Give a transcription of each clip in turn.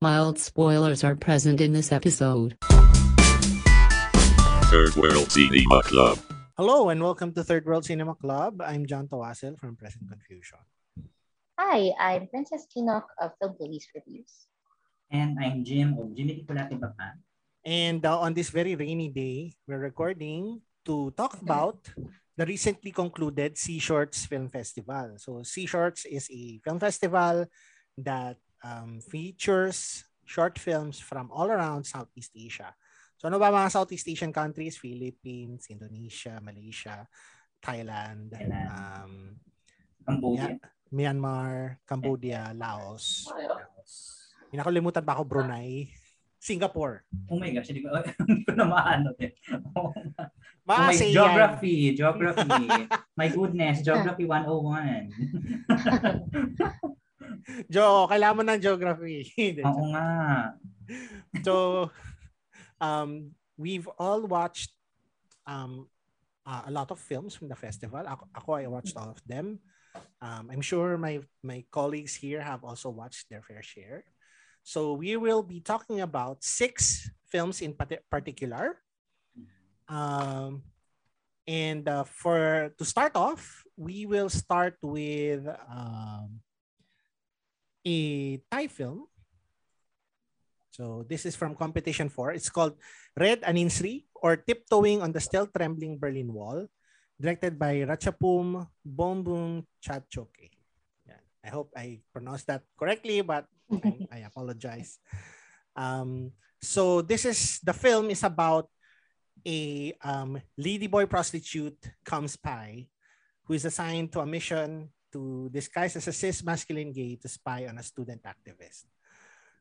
Mild spoilers are present in this episode. Third World Cinema Club. Hello and welcome to Third World Cinema Club. I'm John Tawasel from Present Confusion. Hi, I'm Princess Kinok of Film Police Reviews. And I'm Jim of Jimmy Ticulate Bapa. And uh, on this very rainy day, we're recording to talk about the recently concluded Sea Shorts Film Festival. So Sea Shorts is a film festival that um, features short films from all around Southeast Asia. So ano ba mga Southeast Asian countries? Philippines, Indonesia, Malaysia, Thailand, Thailand. um, Cambodia. Myanmar, Cambodia, Laos. May nakalimutan pa ako Brunei, Singapore. Oh my gosh, hindi ko, hindi ko na maano din. Oh, ASEAN. geography, geography. my goodness, geography 101. Jo, kailangan ng geography. Oo nga. so, um, we've all watched um, uh, a lot of films from the festival. Ako, ako I watched all of them. Um, I'm sure my my colleagues here have also watched their fair share. So we will be talking about six films in particular. Um, and uh, for to start off, we will start with um, a Thai film so this is from competition 4. It's called Red Aninsri or Tiptoeing on the Still Trembling Berlin Wall, directed by Ratchapum Bombum Chatchoke. Yan. I hope I pronounced that correctly, but I, I apologize. Um, so this is the film is about a um, lady boy prostitute comes by who is assigned to a mission to disguise as a cis masculine gay to spy on a student activist.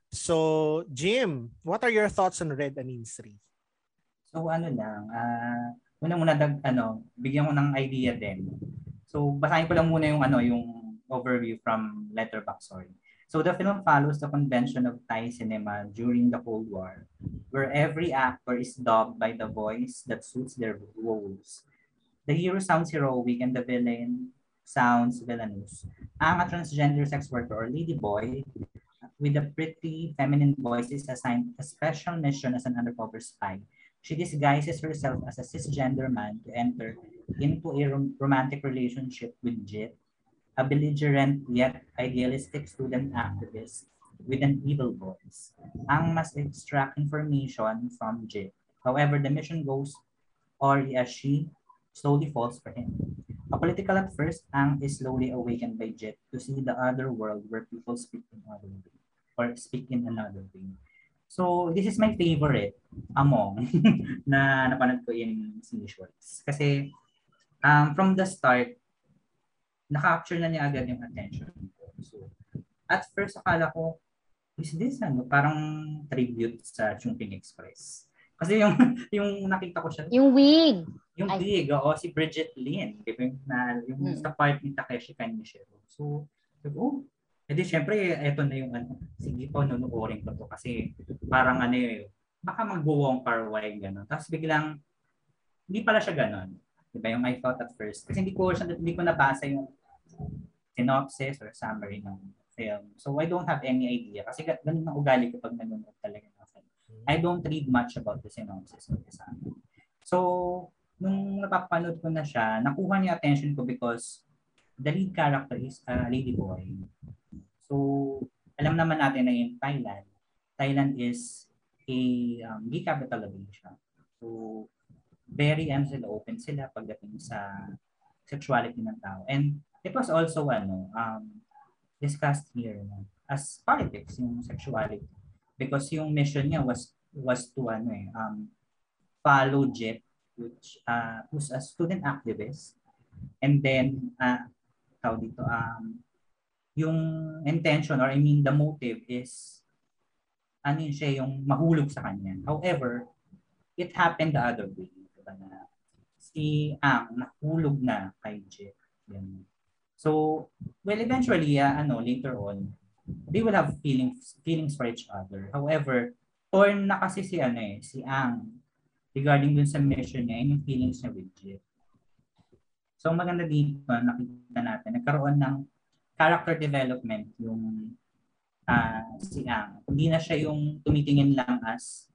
So, Jim, what are your thoughts on Red Aninsri? So ano lang, ah una muna dag ano, bigyan ko ng idea din. So basahin ko lang muna yung ano, yung overview from Letterboxd, sorry. So the film follows the convention of Thai cinema during the Cold War, where every actor is dubbed by the voice that suits their roles. The hero sounds heroic and the villain sounds villainous. Ang a transgender sex worker or lady boy with a pretty feminine voice is assigned a special mission as an undercover spy. She disguises herself as a cisgender man to enter into a rom- romantic relationship with Jit, a belligerent yet idealistic student activist with an evil voice. Ang must extract information from Jit. However, the mission goes or as she slowly falls for him. Apolitical at first, Ang is slowly awakened by Jet to see the other world where people speak in other way or speak in another way. So, this is my favorite among na napanood ko in Sing Shorts. Kasi um, from the start, na-capture na niya agad yung attention ko. So, at first, akala ko, is this ano, parang tribute sa Chungping Express. Kasi yung yung nakita ko siya, Yung wig. Yung Ay. big, oo, si Bridget Lin, di ba, yung, na, yung Mm. sa part ni Takeshi Kanishiro. So, sabi oh, edi syempre, eto na yung ano, sige po, nunuorin ko to kasi parang ano yun, baka mag-wong parway, gano'n. Tapos biglang, hindi pala siya gano'n. Di ba, yung I thought at first. Kasi hindi ko, siya, hindi ko nabasa yung synopsis or summary ng film. So, I don't have any idea. Kasi ga- ganun ang ugali ko pag nanonood talaga ng film. I don't read much about the synopsis of the summary. So, nung napapanood ko na siya, nakuha niya attention ko because the lead character is a lady boy. So, alam naman natin na in Thailand, Thailand is a um, gay capital of Asia. So, very ano sila, open sila pagdating sa sexuality ng tao. And it was also ano, um, discussed here no, as politics, yung sexuality. Because yung mission niya was was to ano eh, um, follow Jet which uh, who's a student activist and then uh, tawag dito um yung intention or I mean the motive is ano yun siya yung mahulog sa kanya. However, it happened the other way. Diba na si Ang nahulog na kay Jet. Yan. So, well, eventually, uh, ano, later on, they will have feelings feelings for each other. However, torn na kasi si ano eh, si Ang regarding dun sa mission niya and yung feelings niya with Jit. So, maganda dito, nakita natin, nagkaroon ng character development yung ah si Ang. Hindi na siya yung tumitingin lang as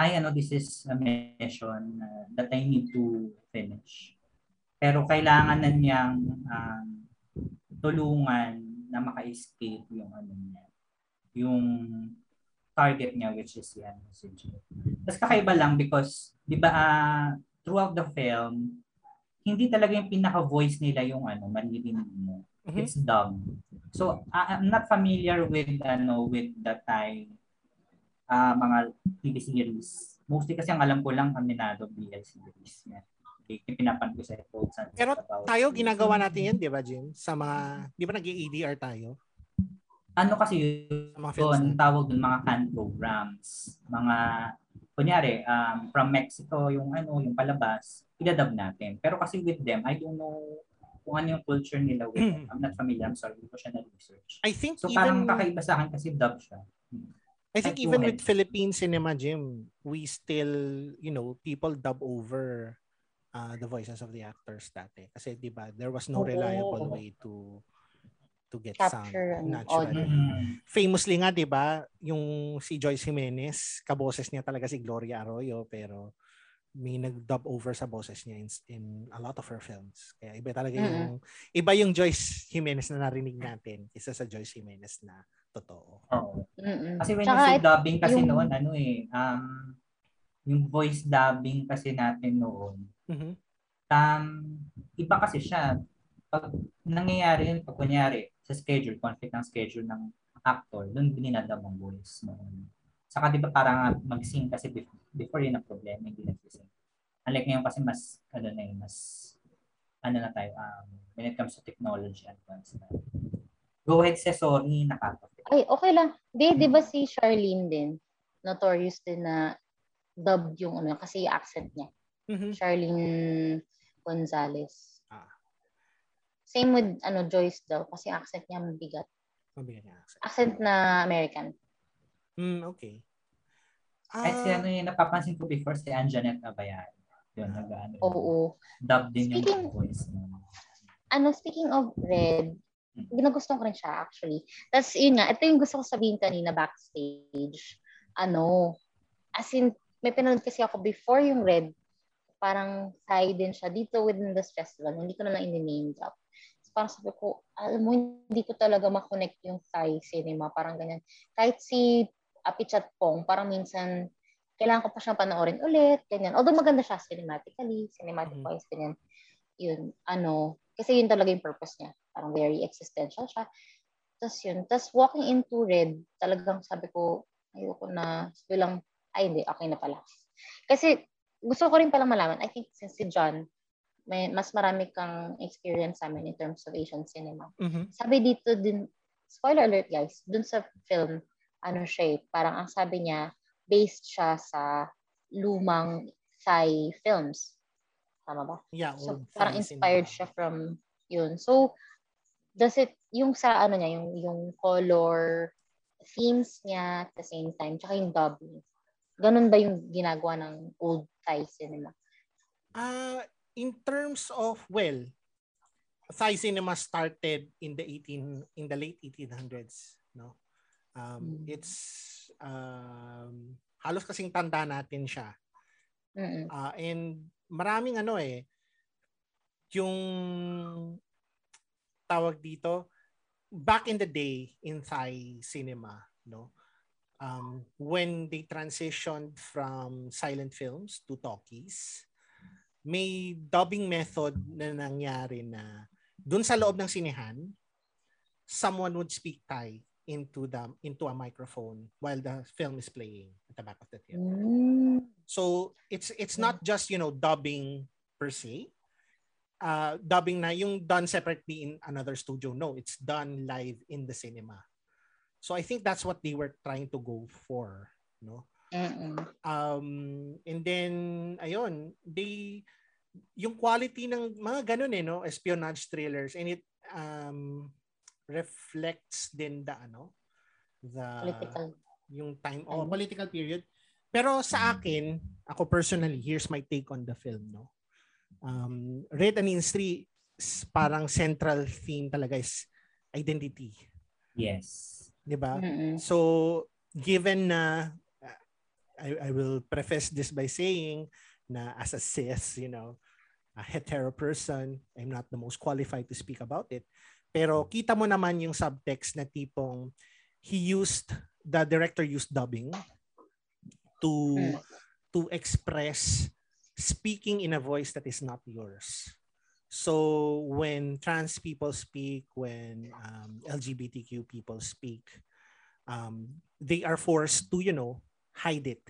ay ano this is a mission uh, that I need to finish. Pero kailangan na niyang um, tulungan na maka-escape yung ano niya. Yung target niya which is yan si Jill. Tapos kakaiba lang because 'di ba ah, throughout the film hindi talaga yung pinaka-voice nila yung ano maririnig mo. Mhm. It's dubbed. So I- I'm not familiar with ano with the Thai ah, mga TV series. Mostly kasi ang alam ko lang Aminado BL series. Okay, pinapan ko sa episodes. Pero tayo ginagawa natin yan, di ba, Jim? Sa mga, di ba nag-ADR tayo? Ano kasi yun, na. tawag dun mga can programs. Mga, kunyari, um, from Mexico, yung ano, yung palabas, idadub natin. Pero kasi with them, I don't know kung ano yung culture nila with them. I'm not familiar, I'm sorry, hindi ko siya na-research. I think So parang even, kakaiba sa akin kasi dub siya. I think even with Philippine cinema, Jim, we still, you know, people dub over uh, the voices of the actors dati. Kasi, di ba, there was no reliable way to to get Capture sound naturally. audio. Mm. Famously nga, di ba, yung si Joyce Jimenez, kaboses niya talaga si Gloria Arroyo, pero may nag-dub over sa boses niya in, in a lot of her films. Kaya iba talaga yung, iba yung Joyce Jimenez na narinig natin isa sa Joyce Jimenez na totoo. Oo. Mm-mm. Kasi when Tsaka, you say dubbing kasi yung- noon, ano eh, um, yung voice dubbing kasi natin noon, Mhm. um, iba kasi siya. Pag nangyayari yun, pag kunyari, sa schedule, conflict ng schedule ng actor, doon bininadab ang voice noon. Saka di ba parang mag-sing kasi before, before yun ang problema, hindi nag-sing. Unlike ngayon kasi mas, ano na yun, mas, ano na tayo, um, when it comes to technology advance na. Go ahead, say sorry, nakaka Ay, okay lang. Di, di ba si Charlene din? Notorious din na dub yung ano, kasi yung accent niya. Mhm. Charlene Gonzalez. Same with ano Joyce daw kasi accent niya mabigat. Mabigat niya accent. Accent na American. Mm, okay. Ah, ano yung napapansin ko before si Anjanette Abayan. Yun, nag ano, Oo. dub din yung Speaking- voice mo. Ano, speaking of Red, ginagustuhan ko rin siya actually. Tapos yun nga, ito yung gusto ko sabihin kanina backstage. Ano, as in, may pinanood kasi ako before yung Red, parang side din siya dito within this festival. Hindi ko na lang in-name drop. Parang sabi ko, alam mo, hindi ko talaga makonect yung Thai cinema. Parang ganyan. Kahit si Apichat Pong, parang minsan, kailangan ko pa siyang panoorin ulit, ganyan. Although maganda siya cinematically, cinematic Mhm. wise, ganyan. Yun, ano, kasi yun talaga yung purpose niya. Parang very existential siya. Tapos yun. Tapos walking into Red, talagang sabi ko, ayoko na, sabi lang, ay hindi, okay na pala. Kasi gusto ko rin palang malaman, I think since si John, may, mas marami kang experience sa amin in terms of Asian cinema. mhm. Sabi dito din, spoiler alert guys, dun sa film, ano siya eh, parang ang sabi niya, based siya sa lumang Thai films. Tama ba? Yeah, So, parang inspired siya from yun. So, does it, yung sa ano niya, yung, yung color themes niya at the same time, tsaka yung dubbing. Ganun ba yung ginagawa ng old Thai cinema? Ah, in terms of well, Thai cinema started in the 18 in the late 1800s, no? Um, Mm. it's um, halos kasing tanda natin siya. Mm-mm. Ah, and maraming ano eh yung tawag dito back in the day in Thai cinema, no? Um, when they transitioned from silent films to talkies, may dubbing method na nangyari na dun sa loob ng sinehan, someone would speak Thai into the into a microphone while the film is playing at the back of the theater. Mm. So it's it's not just you know dubbing per se. Uh, dubbing na yung done separately in another studio. No, it's done live in the cinema. So I think that's what they were trying to go for, no? Mm-mm. Um and then ayun, they yung quality ng mga ganun eh no, espionage thrillers and it um reflects din the ano the Political. yung time o Ano? political period. Pero sa akin, ako personally, here's my take on the film, no. Um, Red Onions 3 s- parang central theme talaga is identity. Yes. 'Di ba? Mm-mm. So, given na uh, I, I will preface this by saying na as a cis, you know, a hetero person, I'm not the most qualified to speak about it. Pero kita mo naman yung subtext na tipong he used, the director used dubbing to to express speaking in a voice that is not yours. So when trans people speak, when um, LGBTQ people speak, um, they are forced to, you know, hide it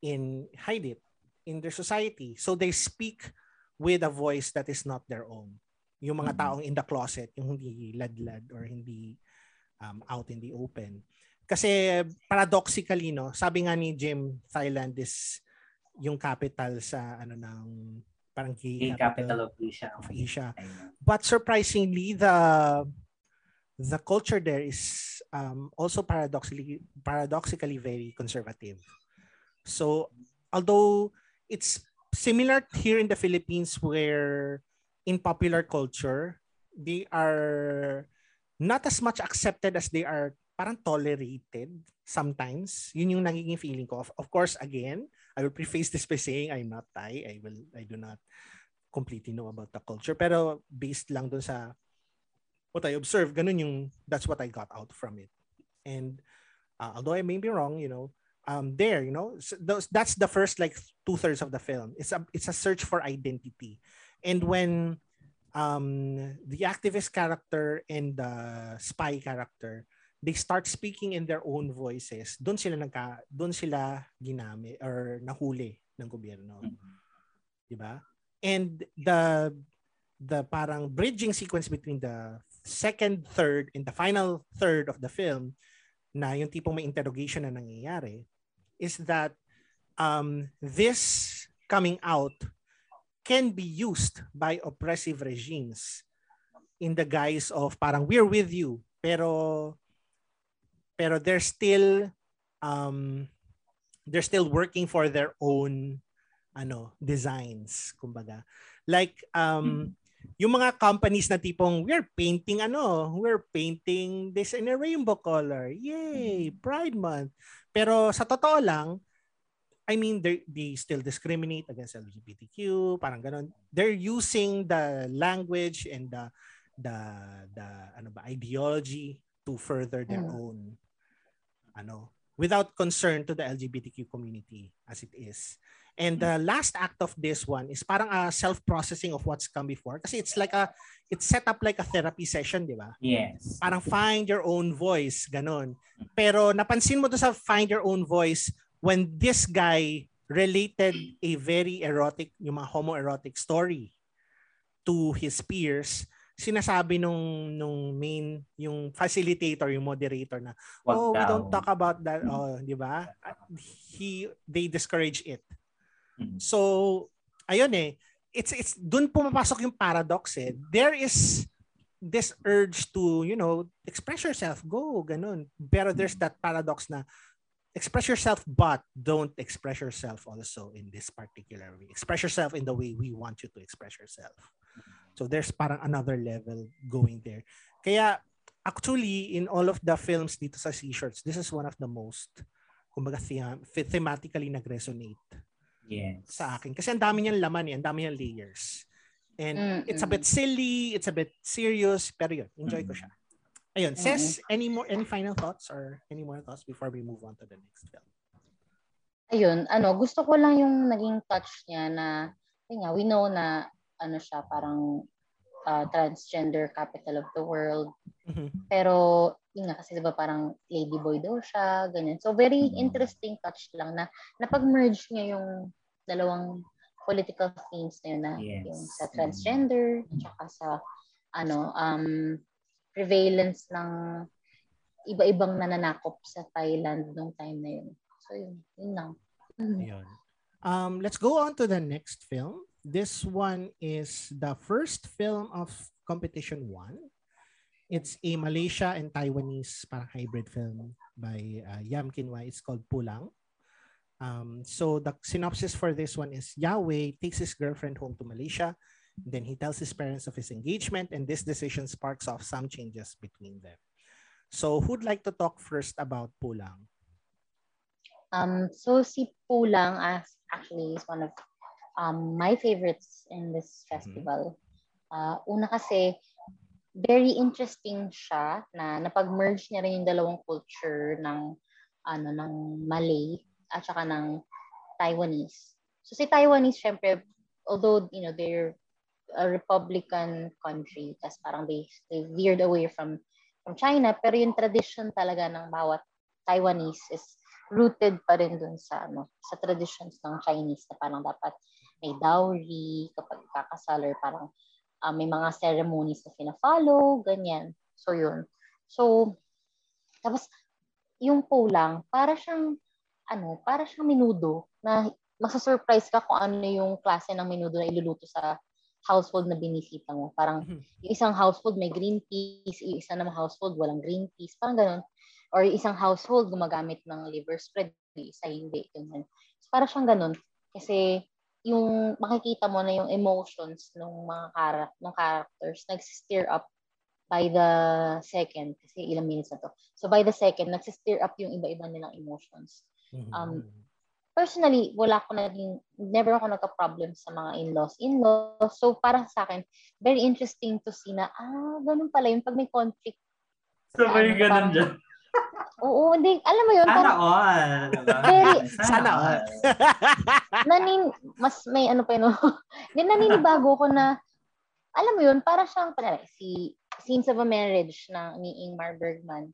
in hide it in their society. So they speak with a voice that is not their own. Yung mga Mhm. taong in the closet, yung hindi ladlad or hindi um, out in the open. Kasi paradoxically, no, sabi nga ni Jim, Thailand is yung capital sa ano ng parang gay, Gay capital of Asia. of Asia. But surprisingly, the the culture there is um, also paradoxically paradoxically very conservative. So although it's similar here in the Philippines where in popular culture they are not as much accepted as they are parang tolerated sometimes. Yun yung nagiging feeling ko. Of, of course, again, I will preface this by saying I'm not Thai. I will I do not completely know about the culture. Pero based lang dun sa what I observed, ganun yung, that's what I got out from it. And uh, although I may be wrong, you know, um, there, you know, s- those, that's the first like two thirds of the film. It's a, it's a search for identity. And when um, the activist character and the spy character, they start speaking in their own voices, doon sila nagka, doon sila ginamit or nahuli ng gobyerno. Mhm. di ba? And the the parang bridging sequence between the second third and the final third of the film na yung tipong may interrogation na nangyayari is that um, this coming out can be used by oppressive regimes in the guise of parang we're with you pero pero they're still um they're still working for their own ano designs kumbaga. Like um yung mga companies na tipong we're painting ano we're painting this in a rainbow color. Yay pride month. Pero sa totoo lang I mean they they still discriminate against LGBTQ parang ganon they're using the language and the the the ano ba ideology to further their Mm. own ano without concern to the LGBTQ community as it is And the last act of this one is parang a self-processing of what's come before. Kasi it's like a, it's set up like a therapy session, di ba? Yes. Parang find your own voice, ganon. Pero napansin mo to sa find your own voice when this guy related a very erotic, yung mga homoerotic story to his peers, sinasabi nung nung main yung facilitator, yung moderator na, Wag oh, we don't talk about that. Oh, di ba? He they discourage it. Mm. So, ayun eh. It's it's doon pumapasok yung paradox eh. There is this urge to, you know, express yourself, go, ganun. Pero there's that paradox na express yourself but don't express yourself also in this particular way. Express yourself in the way we want you to express yourself. So there's parang another level going there. Kaya actually in all of the films dito sa Sea-Shorts, this is one of the most kumbaga thematically nag-resonate Yes. sa akin. Kasi ang dami niyang laman eh, ang dami niyang layers. And Mm, it's a bit silly, it's a bit serious, pero yun, enjoy ko Mm. siya. Ayun, Ses, any more any final thoughts or any more thoughts before we move on to the next film? ayun, ano, gusto ko lang yung naging touch niya na, yun nga, we know na, ano siya, parang uh, transgender capital of the world. Mhm. Pero, yun nga, kasi diba parang ladyboy daw siya, ganyan. So, very Mhm. interesting touch lang na napag-merge niya yung dalawang political themes na yun na Yes. yung sa Mhm. transgender, tsaka sa, ano, um, prevalence ng iba-ibang nananakop sa Thailand nung time na yun. So, yun, yun lang. Mhm. Ayun. Um, let's go on to the next film. This one is the first film of competition one. It's a Malaysia and Taiwanese parang hybrid film by uh, Yam Kinwai. It's called Pulang. Um, so the synopsis for this one is Yahweh takes his girlfriend home to Malaysia. Then he tells his parents of his engagement, and this decision sparks off some changes between them. So who'd like to talk first about Pulang? Um, so si Pulang as actually is one of um, my favorites in this festival. Uh, una kasi, very interesting siya na napag-merge niya rin yung dalawang culture ng ano ng Malay at saka ng Taiwanese. So si Taiwanese syempre although you know they're a republican country tas parang they, they veered away from from China pero yung tradition talaga ng bawat Taiwanese is rooted pa rin dun sa ano sa traditions ng Chinese na parang dapat may dowry kapag kakasal or parang uh, may mga ceremonies na fina-follow, ganyan. So, yun. So, tapos, yung pulang, para siyang, ano, para siyang minudo na masa-surprise ka kung ano yung klase ng minudo na iluluto sa household na binisita mo. Parang yung isang household may green peas, yung isa namang household walang green peas, parang ganun. Or yung isang household gumagamit ng liver spread, yung isa hindi. Ganun. So, para siyang ganun. Kasi yung makikita mo na yung emotions ng mga char- ng characters nag-stir up by the second kasi ilang minutes na to. So by the second, nag-stir up yung iba-iba nilang emotions. Um, personally, wala ko naging, never ako nagka-problem sa mga in-laws. In-laws, so para sa akin, very interesting to see na, ah, ganun pala yung pag may conflict. So, may ano, ganun dyan. Oo, hindi, alam mo yun, Sana parang all. Very- Sana all. nanin, mas may ano pa yun, no? Then naninibago ko na, alam mo yun, para siyang, para, si Scenes of a Marriage na ni Ingmar Bergman,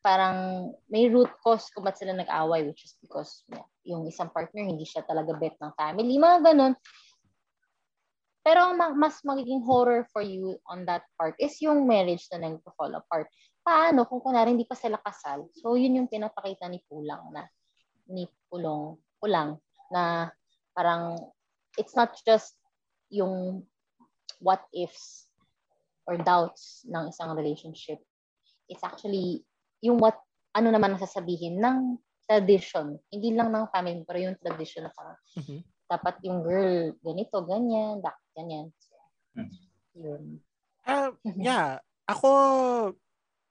parang may root cause kung ba't sila nag-away, which is because yung isang partner, hindi siya talaga bet ng family, mga ganun. Pero ang ma- mas magiging horror for you on that part is yung marriage na nag-fall apart. Paano kung kunwari hindi pa sila kasal? So yun yung pinapakita ni Pulang na ni Pulong, Pulang na parang it's not just yung what ifs or doubts ng isang relationship. It's actually yung what ano naman ang sasabihin ng tradition. Hindi lang ng family, pero yung tradition na parang Mhm. dapat yung girl ganito, ganyan, dapat ganyan. So, Hmm. yun. Mhm. yeah. Ako,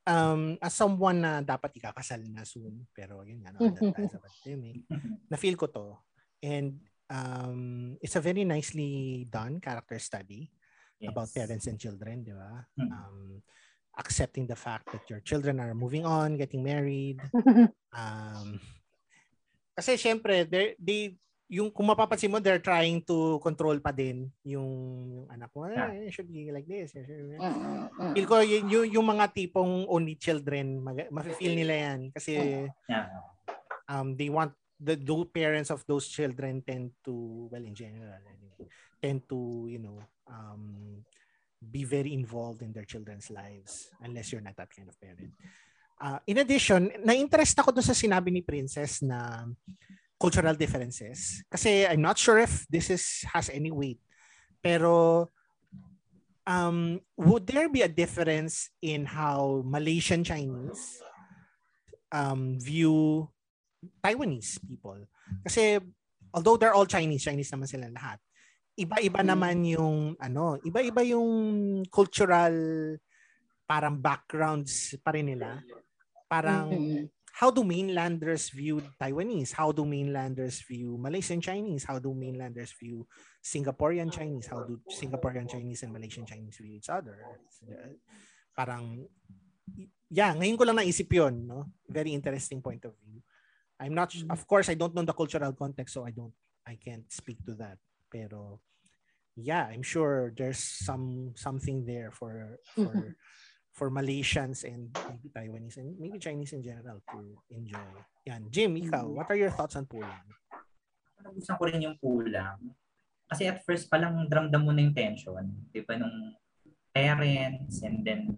um, as someone na dapat ikakasal na soon, pero yun nga, nakadal tayo sa pandemic, na-feel ko to. And um, it's a very nicely done character study Yes. about parents and children, di ba? Mm. Um, accepting the fact that your children are moving on, getting married. Um, kasi syempre, they, they, yung kung mapapansin mo, they're trying to control pa din yung, yung anak mo. Yeah. Eh, it should be like this. should be- Mm, mm, mm. Feel ko yung, yung, yung mga tipong only children, mag, mafe-feel nila yan. Kasi Yeah. um, they want, the, the parents of those children tend to, well, in general, anyway, tend to, you know, um, be very involved in their children's lives unless you're not that kind of parent. Uh, in addition, na-interest ako dun sa sinabi ni Princess na cultural differences. Kasi I'm not sure if this is has any weight. Pero um, would there be a difference in how Malaysian Chinese um, view Taiwanese people? Kasi although they're all Chinese, Chinese naman sila lahat. Iba-iba Mm. naman yung ano, iba-iba yung cultural parang backgrounds pa rin nila. Parang Mm. How do mainlanders view Taiwanese? How do mainlanders view Malaysian Chinese? How do mainlanders view Singaporean Chinese? How do Singaporean Chinese and Malaysian Chinese view each other? Parang, yeah, ngayon ko lang naisip yun, no? Very interesting point of view. I'm not, of course, I don't know the cultural context, so I don't, I can't speak to that. Pero, yeah, I'm sure there's some something there for for for Malaysians and maybe Taiwanese and maybe Chinese in general to enjoy. Yan. Jim, ikaw, what are your thoughts on Pulang? Gusto ko rin yung kulang. Kasi at first pa lang dramdam mo na yung tension. Di ba nung parents and then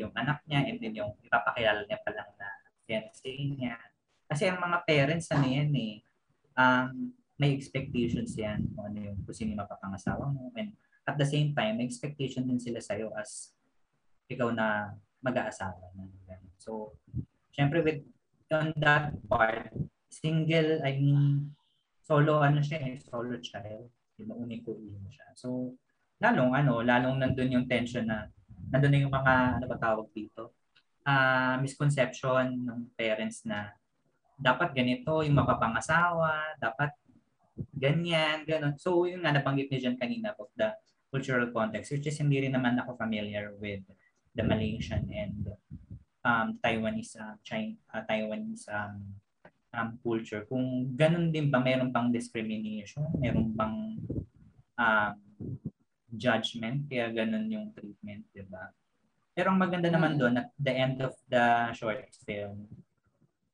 yung anak niya and then yung ipapakilala niya pa lang na fiancé niya. Kasi ang mga parents ano yan eh, um, may expectations yan kung ano yung kung sino yung mapapangasawa mo. And at the same time, may expectation din sila sa'yo as ikaw na mag-aasawa na. So, syempre with on that part, single, I mean, solo ano siya eh, solo child. Diba, uniko mo siya. So, lalong ano, lalong nandun yung tension na, nandun na yung mga, ano ba tawag dito? ah, misconception ng parents na dapat ganito yung mapapangasawa, dapat ganyan, ganun. So, yung nga nabanggit ni Jan kanina of the cultural context, which is hindi rin naman ako familiar with the Malaysian and um, Taiwanese, uh, China, uh, Taiwanese um, um, culture. Kung ganun din ba, meron bang discrimination? Meron bang um, judgment? Kaya ganun yung treatment, di ba? Pero ang maganda naman Mm. doon, at the end of the short film,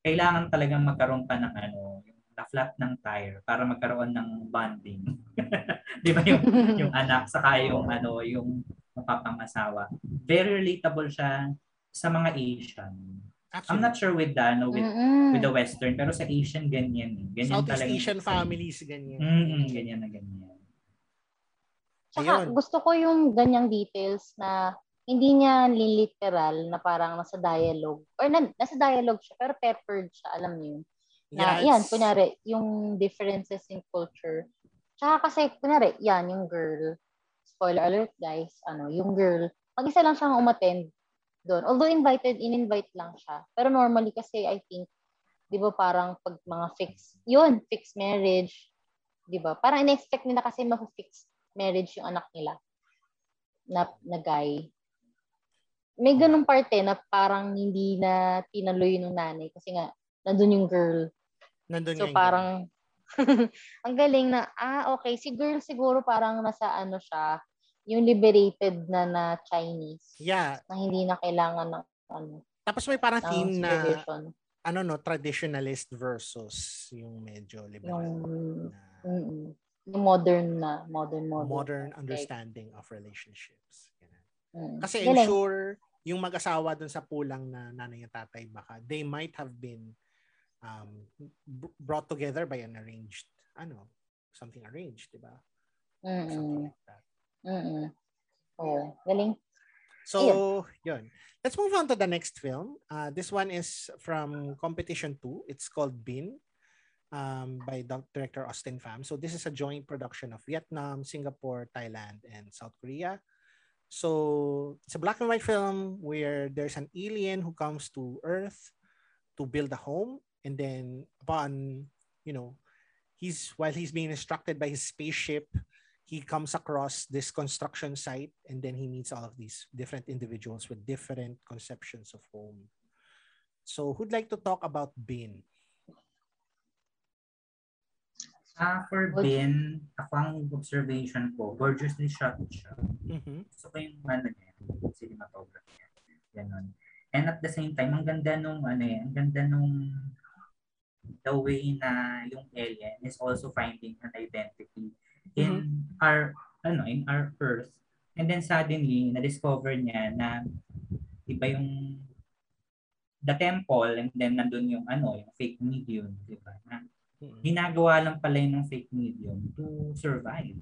kailangan talagang magkaroon pa ng ano, yung the flat ng tire para magkaroon ng bonding. di ba yung, yung anak, saka yung ano, yung mapapangasawa. Very relatable siya sa mga Asian. I'm not sure with the, ano, with, Mm-mm. with the Western, pero sa Asian ganyan. eh. Ganyan Southeast talaga Asian families, ganyan. Mm, ganyan na ganyan. Ayun. gusto ko yung ganyang details na hindi niya literal na parang nasa dialogue or na, nasa dialogue siya pero peppered siya, alam niyo yun. Na, Yes. yan, kunyari, yung differences in culture. Tsaka kasi, kunyari, yan, yung girl, spoiler alert guys, ano, yung girl, mag-isa lang siyang umattend doon. Although invited, in-invite lang siya. Pero normally kasi, I think, di ba parang pag mga fix, yun, fixed marriage, di ba? Parang in-expect nila kasi ma-fix marriage yung anak nila na, na guy. May ganung parte na parang hindi na tinaloy ng nanay kasi nga, nandun yung girl. Nandun So yung parang ang galing na ah okay si girl siguro parang nasa ano siya yung liberated na na Chinese Yeah. na hindi na kailangan ng ano Tapos may parang ng theme na ano no, traditionalist versus yung medyo liberal yung na yung modern na modern modern, modern understanding of relationships. Mm. Kasi I'm Galing. sure yung mag-asawa dun sa pulang na nanay at tatay baka they might have been um, br- brought together by an arranged ano something arranged, di ba? Something Mm-mm. like that. Mm-mm. Oh, galing. So, yun. Let's move on to the next film. Uh, this one is from Competition 2. It's called Bin um, by director Austin Pham. So, this is a joint production of Vietnam, Singapore, Thailand, and South Korea. So, it's a black and white film where there's an alien who comes to Earth to build a home. And then, upon, you know, he's while he's being instructed by his spaceship, he comes across this construction site and then he meets all of these different individuals with different conceptions of home. So who'd like to talk about Bin? Ah, for Good. Ben, ako ang observation ko, gorgeously shot siya. Mm-hmm. Gusto ko yung ano niya, cinematography niya. Ganon. And at the same time, ang ganda nung ano eh, ang ganda nung the way na yung alien is also finding an identity in our ano in our earth. And then suddenly, na-discover niya na iba yung the temple and then nandun yung ano, yung fake medium, di ba? Na ginagawa lang pala yun ng fake medium to survive.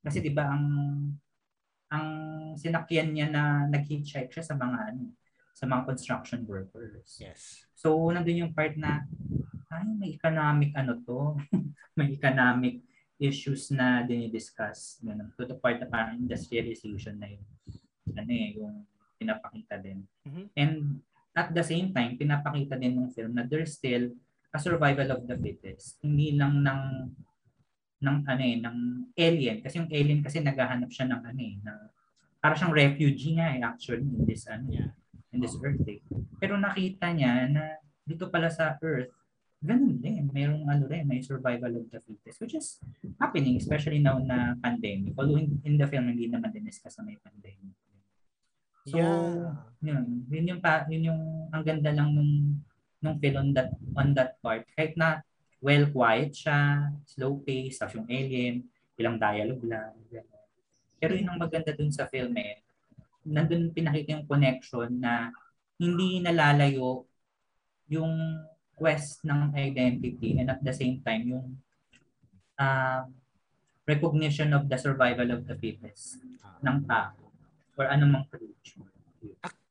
Kasi 'di ba ang ang sinakyan niya na nag-hitchhike siya sa mga ano, sa mga construction workers. Yes. So nandun yung part na ay may economic ano to, may economic issues na dinidiscuss ganun, to the part na parang industrialization na yun. Ano eh, yung pinapakita din. Mhm. And at the same time, pinapakita din ng film na there's still a survival of the fittest. Hindi lang ng ng ano eh, ng alien kasi yung alien kasi naghahanap siya ng ano eh, na para siyang refugee nga eh actually in this ano Yeah. In this earth eh. Pero nakita niya na dito pala sa earth ganun din. Mayroong ano rin, may survival of the fittest which is happening especially now na pandemic. Although in, in the film hindi naman din discuss na may pandemic. So, yeah. yun, yun yung pa, yun yung ang ganda lang nung nung film on that on that part. Kahit na well quiet siya, slow pace, tapos yung alien, ilang dialogue lang. Pero yun ang maganda dun sa film eh. Nandun pinakita yung connection na hindi nalalayo yung quest ng identity and at the same time yung uh, recognition of the survival of the fittest ng tao or anumang creature.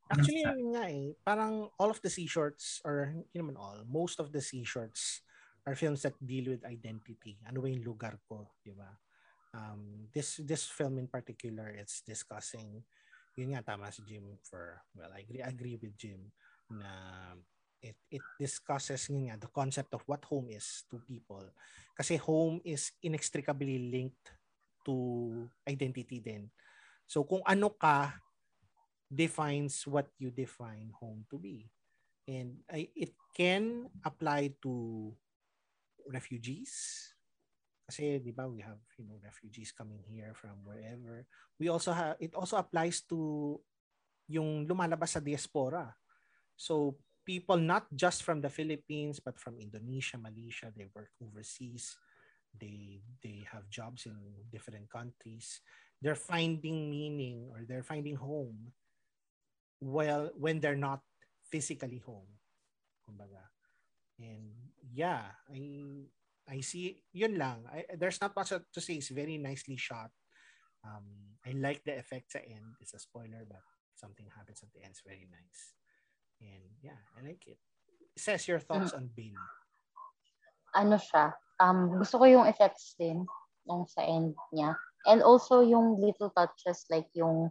Actually, yun nga eh. Parang all of the sea shorts, or hindi naman all, most of the sea shorts are films that deal with identity. Ano ba yung lugar ko, di ba? Um, this this film in particular, it's discussing yun nga tama si Jim for well I agree agree with Jim na it it discusses yun nga the concept of what home is to people. Kasi home is inextricably linked to identity din. So kung ano ka defines what you define home to be. And I, it can apply to refugees kasi 'di ba we have you know refugees coming here from wherever. We also have it also applies to yung lumalabas sa diaspora. So people not just from the Philippines but from Indonesia Malaysia they work overseas. They they have jobs in different countries. They're finding meaning or they're finding home well when they're not physically home. Kumbaga. And yeah i i see yun lang. I, there's not much to say. It's very nicely shot. Um i like the effects at end. It's a spoiler but something happens at the end. It's very nice. And yeah i like it. Says your thoughts on Bin ano siya, um, gusto ko yung effects din nung sa end niya. And also yung little touches like yung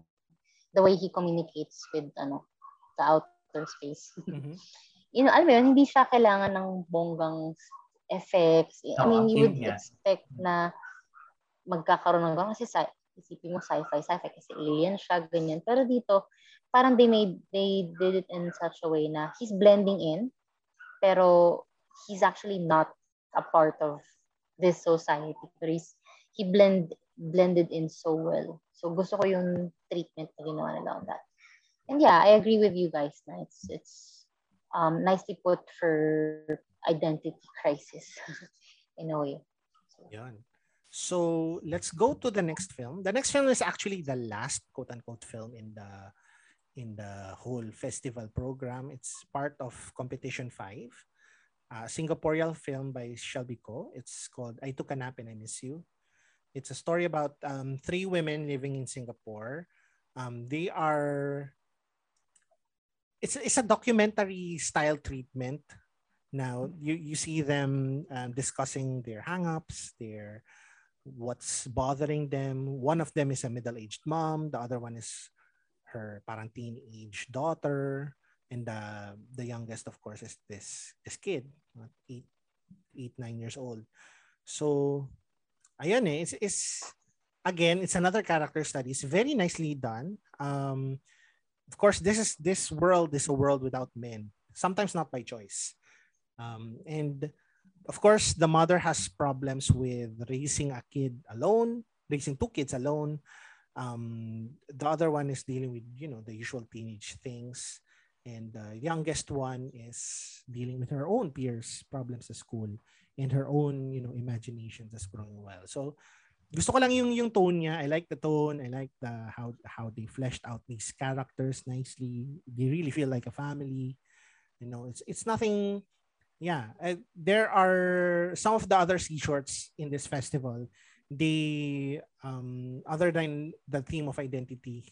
the way he communicates with ano the outer space. Mhm. you know, alam mo yun, hindi siya kailangan ng bonggang effects. I mean, you would nga. expect na magkakaroon ng ganun kasi sci- isipin mo sci-fi, sci-fi kasi alien siya, ganyan. Pero dito, parang they made, they did it in such a way na he's blending in, pero he's actually not a part of this society. Pero he's, he blend, blended in so well. So gusto ko yung treatment na ginawa nila on that. And yeah, I agree with you guys na it's, it's um, nicely put for identity crisis in a way. Yun. So let's go to the next film. The next film is actually the last quote unquote film in the in the whole festival program. It's part of competition five. A Singaporean film by Shelby Ko. It's called I Took a Nap and I Miss You. It's a story about um, three women living in Singapore. Um, they are it's it's a documentary style treatment now you you see them um, discussing their hangups their what's bothering them. One of them is a middle-aged mom. The other one is her parang teenage daughter. And the the youngest of course is this this kid eight eight nine years old. So ayan eh it's, it's again it's another character study. It's very nicely done. Um of course this is this world is a world without men. Sometimes not by choice um, and of course the mother has problems with raising a kid alone raising two kids alone um, the other one is dealing with you know the usual teenage things and the youngest one is dealing with her own peers problems at school and her own you know imaginations as growing well so gusto ko lang yung yung tone niya. I like the tone. I like the how how they fleshed out these characters nicely. They really feel like a family. You know, it's it's nothing. Yeah, uh, there are some of the other sea shorts in this festival. They um other than the theme of identity,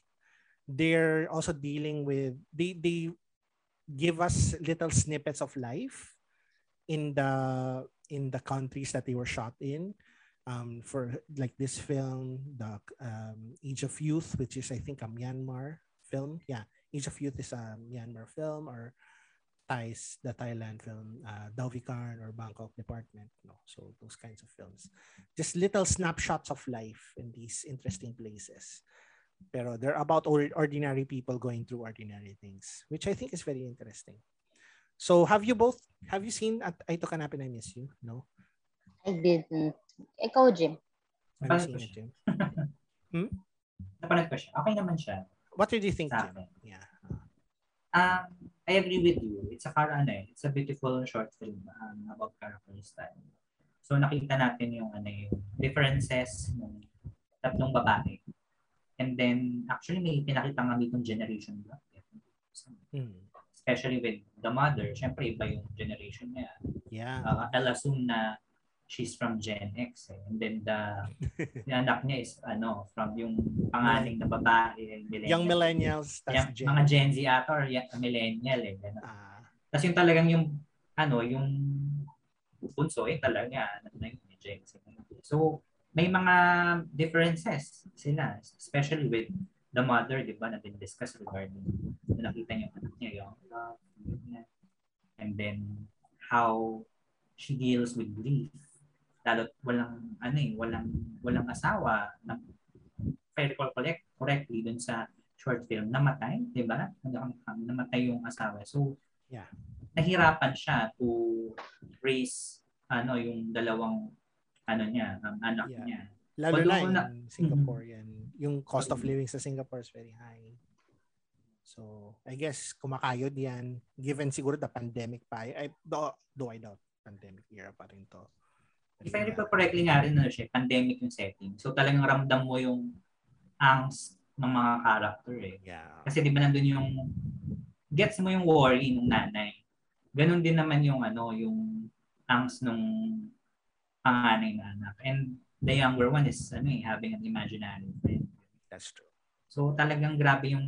they're also dealing with they they give us little snippets of life in the in the countries that they were shot in um, for like this film, the um, Age of Youth, which is I think a Myanmar film. Yeah, Age of Youth is a Myanmar film, or Thais, the Thailand film, uh, Dauvikarn or Bangkok Department. No, so those kinds of films, just little snapshots of life in these interesting places. Pero they're about ordinary people going through ordinary things, which I think is very interesting. So have you both have you seen at I Took a Nap and I Miss You? No? I didn't. Ikaw, Jim. Have you Paano seen it, siya? Jim? Napanood ko siya. Okay naman siya. What did you think, Jim? Yeah. Um, I agree with you. It's a car, ano eh, it's a beautiful short film um, about character style. So nakita natin yung ano yung differences ng tatlong babae. And then actually may pinakita nga ditong generation gap. eh. Mm. Especially with the mother, syempre iba yung generation niya. Yeah. Uh, I'll assume na she's from Gen X eh. And then the, the anak niya is ano from yung pangaling na babae, millennial. Young millennials, that's Yung, Gen. mga Gen Z ata or millennial eh. Ah, Tapos yung talagang yung, ano, yung bunso eh talaga, ano na yun, yung Gen Z. So, may mga differences sila, especially with the mother, di ba, na din-discuss regarding na nakita niya anak niya, yung love, and then how she deals with grief. Lalo walang, ano eh, walang, walang asawa na I recall correct, correctly dun sa short film, namatay, di ba? Namatay yung asawa. So, Yeah. nahirapan siya to raise ano yung dalawang ano niya, um, anak Yeah. niya. Lalo na in na- Singapore yan. Yung cost of living sa Singapore is very high. So, I guess kumakayod yan. Given siguro the pandemic pa. I, do, do I doubt pandemic era pa rin to. If I recall correctly nga rin, ano siya, pandemic yung setting. So talagang ramdam mo yung angst ng mga character eh. Yeah. Kasi di ba nandun yung, gets mo yung worry ng nanay. Ganon din naman yung ano, yung angst nung panganay na anak. And the younger one is ano eh, having an imaginary friend. That's true. So talagang grabe yung,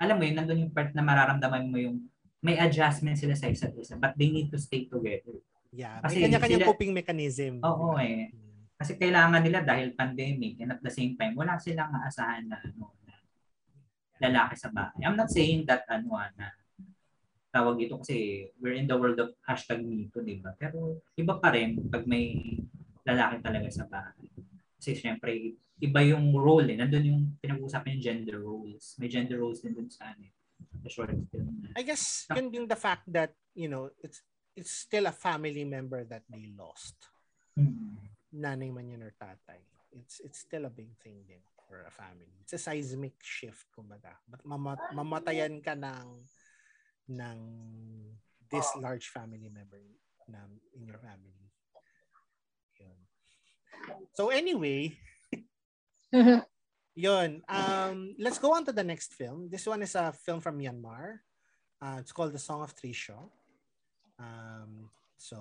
alam mo yun, nandun yung part na mararamdaman mo yung may adjustment sila sa isa't isa but they need to stay together. Yeah. Kasi May kanya-kanyang sila- coping mechanism. Oo Diba? eh. Kasi kailangan nila dahil pandemic and at the same time, wala silang aasahan na ano, na lalaki sa bahay. I'm not saying that ano ah, na tawag ito kasi we're in the world of hashtag me too, di ba? Pero iba pa rin pag may lalaki talaga sa bahay. Kasi syempre, iba yung role eh. Nandun yung pinag-uusapan yung gender roles. May gender roles din dun sa ano, eh, sa short film na. I guess yun yung the fact that, you know, it's it's still a family member that they lost. Hmm. Nanay man yun or tatay. It's it's still a big thing din for a family. It's a seismic shift, kumbaga. But mama- mamatayan ka ng ng this large family member na in your family. Yun. So anyway, Yun. Um, let's go on to the next film. This one is a film from Myanmar. Uh, it's called The Song of Trisha. Um, so,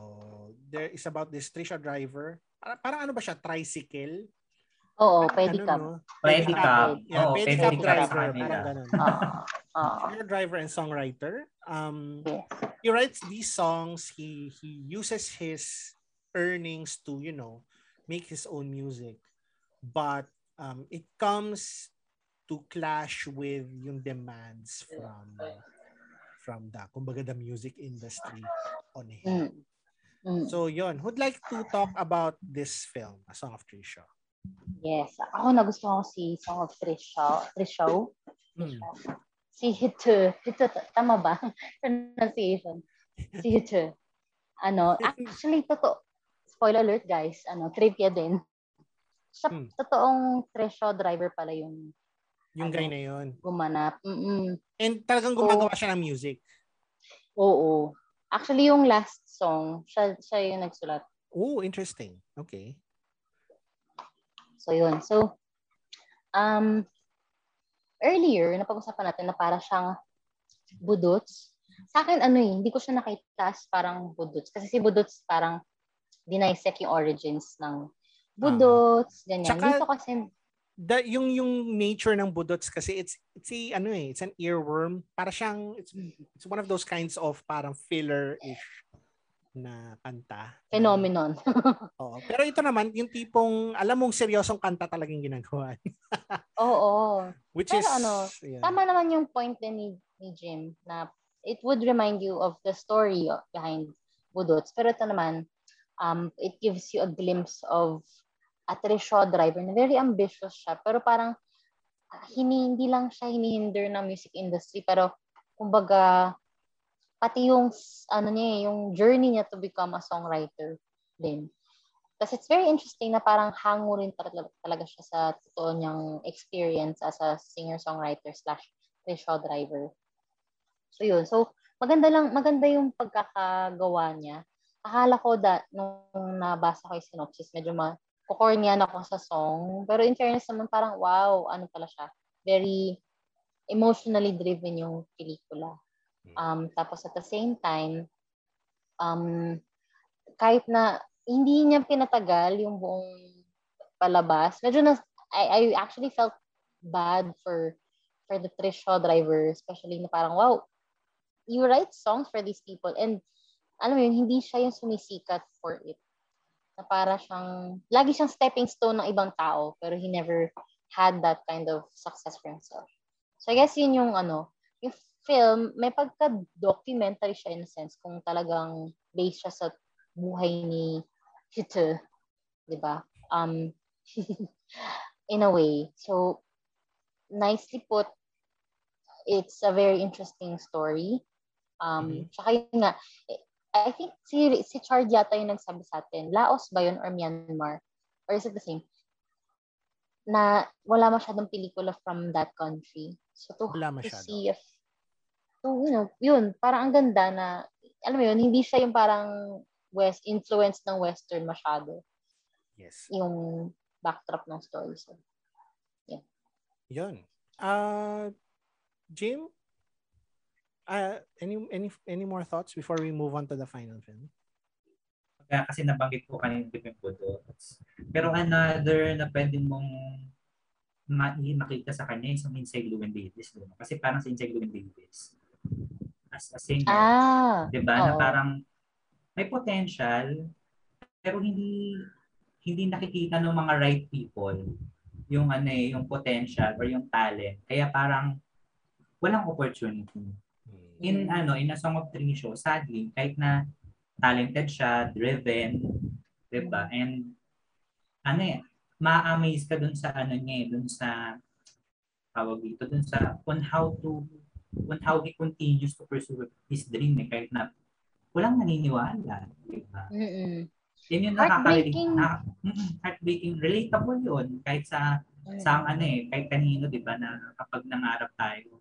there is about this Trisha driver. Para, parang ano ba siya? Tricycle? Oo, Parang pedicab. no? Pedicab. Yeah, Oo, pedicab driver. Parang ganun. Oo. Oo. Singer driver and songwriter. Um, Yes. he writes these songs. He he uses his earnings to you know make his own music, but um, it comes to clash with yung demands from from the kumbaga the music industry on him. Mm. Mm. So yon, who'd like to talk about this film, A Song of Trisha? Yes. Ako nagustuhan ko si Song of Trisha. Trisha. Hmm. Si Hitu. Hitu, tama ba? Pronunciation. Si Hitu. Ano, actually, totoo. Spoiler alert, guys. Ano, trivia din. Siya, Hmm. totoong Trisha driver pala yung Yung Ano? guy na yon. gumanap. Mm-mm. And talagang gumagawa siya ng music. Oo. Actually, yung last song, siya, siya yung nagsulat. Oh, interesting. Okay. So, yun. So, um, earlier, napag-usapan natin na para siyang budots. Sa akin, ano eh, hindi ko siya nakita as parang budots. Kasi si budots parang dinisect yung origins ng budots, ganyan. Tsaka- Dito kasi, the yung yung nature ng budots kasi it's it's a, ano eh it's an earworm para siyang it's, it's one of those kinds of parang filler-ish na kanta. phenomenon. Oo. Pero ito naman yung tipong alam mong seryosong kanta talagang ginagawa. Oo. Which Pero is ano, yeah. Tama naman yung point din ni, ni Jim na it would remind you of the story behind budots. Pero ito naman, um, it gives you a glimpse of a Trishaw driver na very ambitious siya. Pero parang ah, hini, hindi lang siya hinihinder ng music industry. Pero kumbaga, pati yung ano niya, eh, yung journey niya to become a songwriter din. Kasi it's very interesting na parang hango rin talaga, talaga siya sa totoo niyang experience as a singer-songwriter slash rickshaw driver. So yun. So maganda lang, maganda yung pagkakagawa niya. Akala ko that nung nabasa ko yung synopsis, medyo ma kukornian ako sa song. Pero in fairness naman parang wow, ano pala siya. Very emotionally driven yung pelikula. Um, tapos at the same time, um, kahit na hindi niya pinatagal yung buong palabas, medyo na, I, I actually felt bad for for the Trisha driver, especially na parang, wow, you write songs for these people and alam mo yun, hindi siya yung sumisikat for it. Na para siyang, lagi siyang stepping stone ng ibang tao, pero he never had that kind of success for himself. So I guess yun yung ano, yung film, may pagka-documentary siya in a sense kung talagang based siya sa buhay ni Hito, di ba? Um, in a way. So, nicely put, it's a very interesting story. Um, Mhm. Tsaka yun nga, I think si, si Chard yata yung nagsabi sa atin, Laos ba yun or Myanmar? Or is it the same? Na wala masyadong pelikula from that country. So to, Wala to masyado. see if, so you know, yun, parang ang ganda na, alam mo yun, hindi siya yung parang West, influence ng Western masyado, Yes. yung backdrop ng story. So, Yun. Uh, Jim? Uh, any any any more thoughts before we move on to the final film? Kaya kasi nabanggit ko kanina yung Budots. Pero another na pwede mong ma- makita sa kanya is ang Inside Llewyn Davis. Diba? Kasi parang sa Inside Llewyn Davis, as a singer, ah, di ba? Na oo. parang may potential, pero hindi hindi nakikita ng mga right people yung ano eh, yung potential or yung talent. Kaya parang walang opportunity. In ano, in a Song of Three show, sadly, kahit na talented siya, driven, 'di ba? And ano eh, ma-amaze ka dun sa ano niya, eh, dun sa tawag dito, dun sa on how to on how he continues to pursue his dream eh, kahit na walang naniniwala, 'di ba? Mm-mm. Yun yung Heartbreaking. nakaka- na, mm, heartbreaking. Relatable yun. Kahit sa, sa ano eh, kahit kanino, di ba, na kapag nangarap tayo,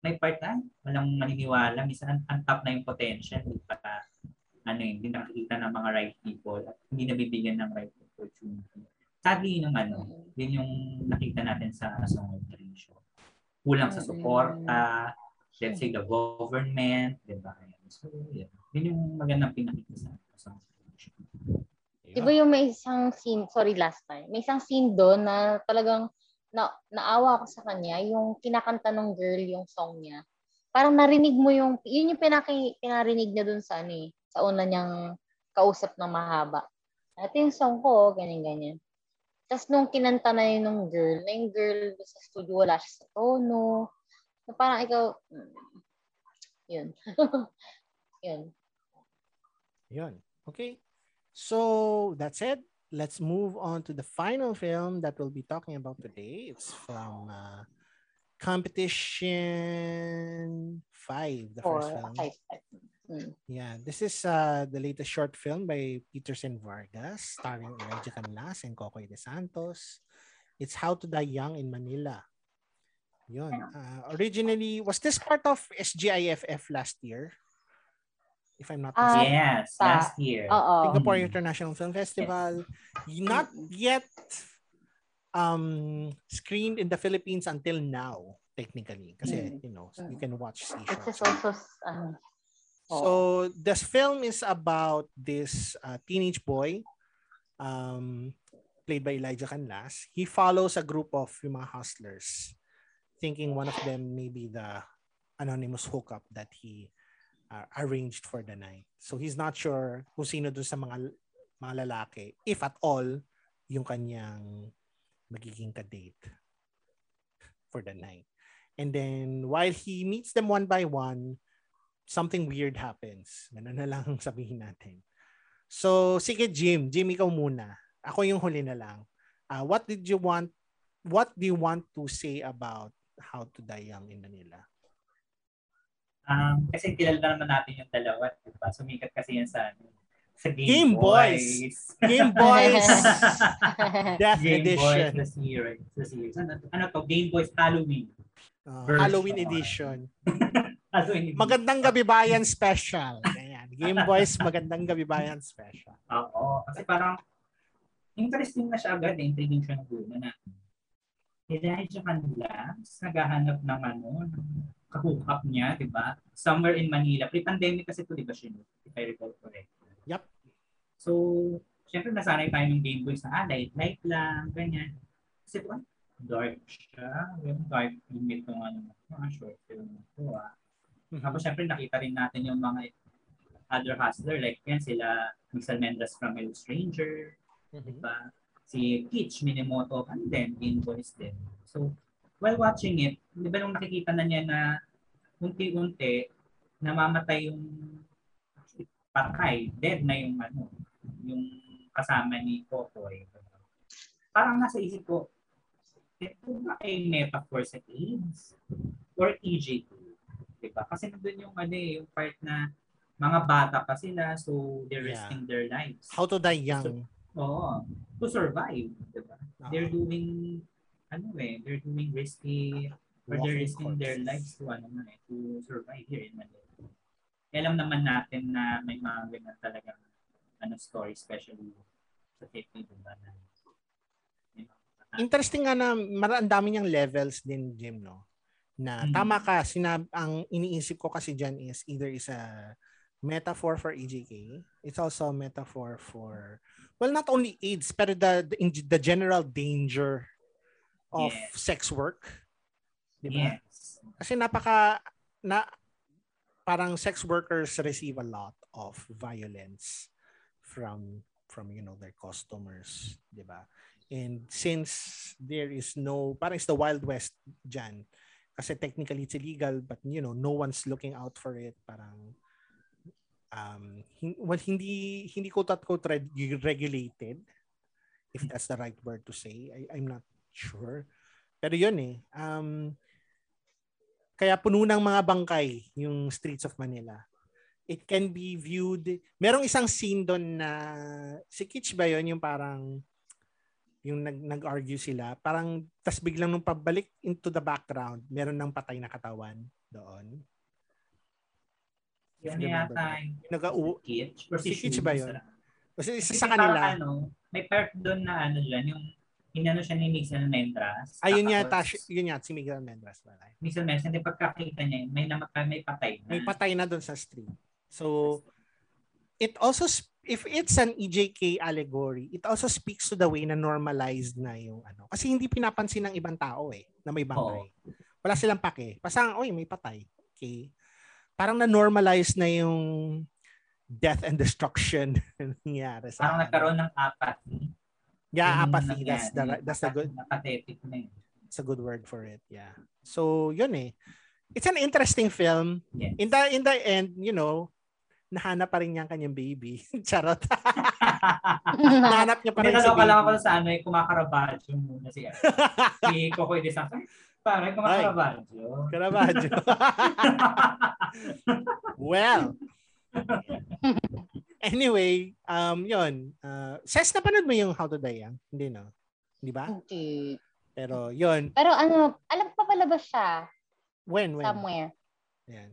may part na, walang maniniwala. Minsan, ang top na yung potential. Di ba, ano yun, hindi nakikita ng mga right people at hindi nabibigyan ng right opportunity. Sadly, yun yung ano, yun yung nakita natin sa Song of Three show. Kulang sa suporta, let's say the government, di ba? So, yun. Yun yung magandang pinakita sa Song of Three show. Di ba yung may isang scene, sorry last time, may isang scene doon na talagang na, naawa ako sa kanya, yung kinakanta ng girl yung song niya. Parang narinig mo yung, yun yung pinaki, pinarinig niya doon sa ano eh, sa una niyang kausap na mahaba. Ito yung song ko, ganyan-ganyan. Tapos nung kinanta na yun ng girl, na yung girl sa studio, wala siya sa tono. Na parang ikaw, mm, yun. yun. Yun. Okay. So that's it. Let's move on to the final film that we'll be talking about today. It's from uh, Competition 5, the Or, first film. type, type. Mm. Yeah, this is uh, the latest short film by Peterson Vargas, starring Elijah Canlas and Cocoy de Santos. It's How to Die Young in Manila. Yun. Uh, originally, was this part of SGIFF last year? If I'm not Ah, mistaken. yes, last year. Oo. Singapore Mm. International Film Festival. Not yet um screened in the Philippines until now, technically. Kasi, Mm. you know, you can watch C It is shorts. also, ano, So this film is about this uh, teenage boy um, played by Elijah Canlas. He follows a group of yung mga hustlers thinking one of them may be the anonymous hookup that he uh, arranged for the night. So he's not sure kung sino dun sa mga mga lalaki, if at all, yung kanyang magiging ka-date for the night. And then while he meets them one by one, something weird happens. Ganun na lang sabihin natin. So, sige Jim. Jim, ikaw muna. Ako yung huli na lang. Uh, what did you want, what do you want to say about How to Die Young in Manila? Um, kasi kilala naman natin yung dalawa, di ba? Sumikat kasi yan sa, ano, sa Game, Game Boys. Boys. Game Boys Death Game Edition. Boys, the series. The series. Ano, ano to? Game Boys Halloween. Uh, Version. Halloween edition. Halloween. Magandang Gabi Bayan special. Ayan. Game Boys Magandang Gabi Bayan special. Oo. Kasi parang, interesting na siya agad. Eh. Intriguing siya ng una na. Elijah Canla, naghahanap ng ano, kahook niya, di ba? Somewhere in Manila. Pre-pandemic kasi ito, di ba, Shino? If I recall correct. Yup. So, syempre nasanay tayo ng Game Boys na ah, light, light lang, ganyan. Kasi ito, ah, dark siya. Yung dark limit ng ano, mga short film na ito, ah. Tapos syempre nakita rin natin yung mga other hustler like yan sila Mixel Mendez from El Stranger, Mhm. diba? Si Kitch Minimoto kan din, Game Boys din. So, while watching it, di ba nung nakikita na niya na unti-unti, namamatay yung patay, dead na yung ano, yung kasama ni Kokoy. Parang nasa isip ko, ito ba ay metaphor sa AIDS? Or EJK? Diba? Kasi nandun yung ano eh, yung part na mga bata pa sila, so they're Yeah. risking their lives. How to die young. Oo. To survive, diba? Ah. They're doing, ano eh, they're doing risky, or they're risking their lives to, ano na eh, to survive here in Manila. Kaya alam naman natin na may mga ganyan talaga ano story, especially sa technique, diba? Na, you know, Interesting nga na mara- ang dami niyang levels din, Jim, no? Na Mhm. tama ka, sinab ang iniisip ko kasi dyan is either is a metaphor for EJK. It's also a metaphor for, well, not only AIDS, pero the, the, the general danger of Yes. sex work. Di ba? Yes. Kasi napaka, na, parang sex workers receive a lot of violence from from you know their customers, 'di ba? And since there is no parang it's the wild west dyan kasi technically it's illegal but you know no one's looking out for it parang um well hindi hindi unquote reg- regulated if that's the right word to say I, I'm not sure pero yun eh um kaya puno ng mga bangkay yung streets of Manila. It can be viewed, merong isang scene doon na, si Kitsch ba yun, yung parang, yung nag, nag-argue sila, parang, tas biglang nung pabalik into the background, meron ng patay na katawan doon. Remember yata nag- Si si Kitch Shun, ba yun? Kasi isa sa parang kanila, Ano, may part doon na ano dyan, yung inano siya ni Mixel Mendras. ayun tapos yata, yun yata, si Miguel Mendras. Wala. Mixel Mendras, hindi pagkakita niya, may, namatay, may patay na. May patay na doon sa street. So, it also, if it's an EJK allegory, it also speaks to the way na normalized na yung ano. Kasi hindi pinapansin ng ibang tao eh, na may bangkay. Wala silang pake. Pasang, oy, may patay. Okay. Parang na-normalize na yung death and destruction na nangyari sa Parang nagkaroon ng apathy. Yeah, yung apathy. That's the, that's the good, Apathetic na yun. it's a good word for it. Yeah. So, yun eh. It's an interesting film. Yes. In the in the end, you know, nahanap pa rin niya ang kanyang baby. Charot. nahanap niya pa rin si Pinaloka lang ako baby. sa ano, eh, kumakarabajo muna si si Cocoy de Santos. Parang kumakarabajo. Caravaggio. well. Anyway, um, yun. Uh, Ses, napanood mo yung How to Die Young? Hindi, no? Hindi ba? Hindi. Pero, yun. Pero ano, alam pa palabas siya When, when? somewhere. Yan.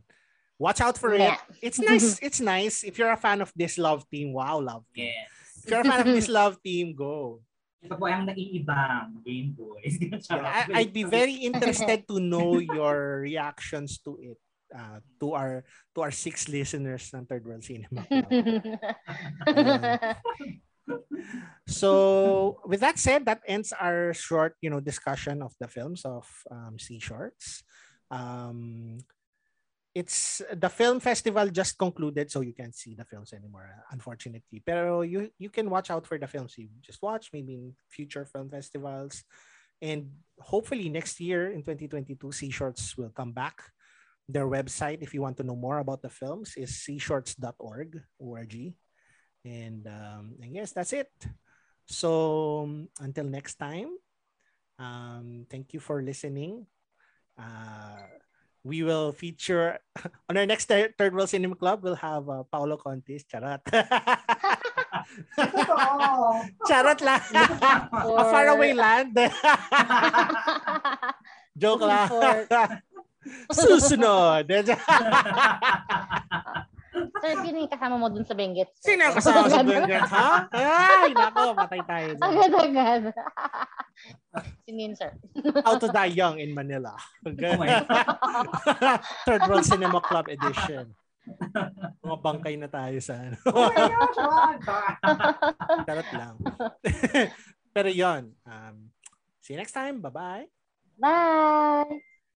Watch out for it. Yeah. It's nice. It's nice. If you're a fan of this love team, wow, love team. Yes. If you're a fan of this love team, go. Ito po ang nag-iibang Game Boys. Yeah, I, I'd be very interested to know your reactions to it. Uh, to our to our six listeners ng Third World Cinema So, with that said, that ends our short, you know, discussion of the films of um, Sea Shorts. Um, it's the film festival just concluded, so you can't see the films anymore, unfortunately. Pero you you can watch out for the films you just watch, maybe in future film festivals, and hopefully next year in 2022, Sea Shorts will come back. Their website, if you want to know more about the films, is seashorts.org, org. And um, I guess that's it. So um, until next time, um, thank you for listening. Uh, we will feature on our next thir- Third World Cinema Club. We'll have uh, Paolo Contis. Charot. Charot lang. A faraway land. Joke lang. Susunod. Sir, sino yung kasama mo dun sa Benguet? Sino ang kasama sa Benguet, ha? Ay, nako, matay tayo. Agad-agad. Sino yun, sir? How to Die Young in Manila. Oh my Third World Cinema Club Edition. Mga bangkay na tayo sa ano. Oh my gosh, wag. Charot lang. Pero yon. Um, see you next time. Bye-bye. Bye!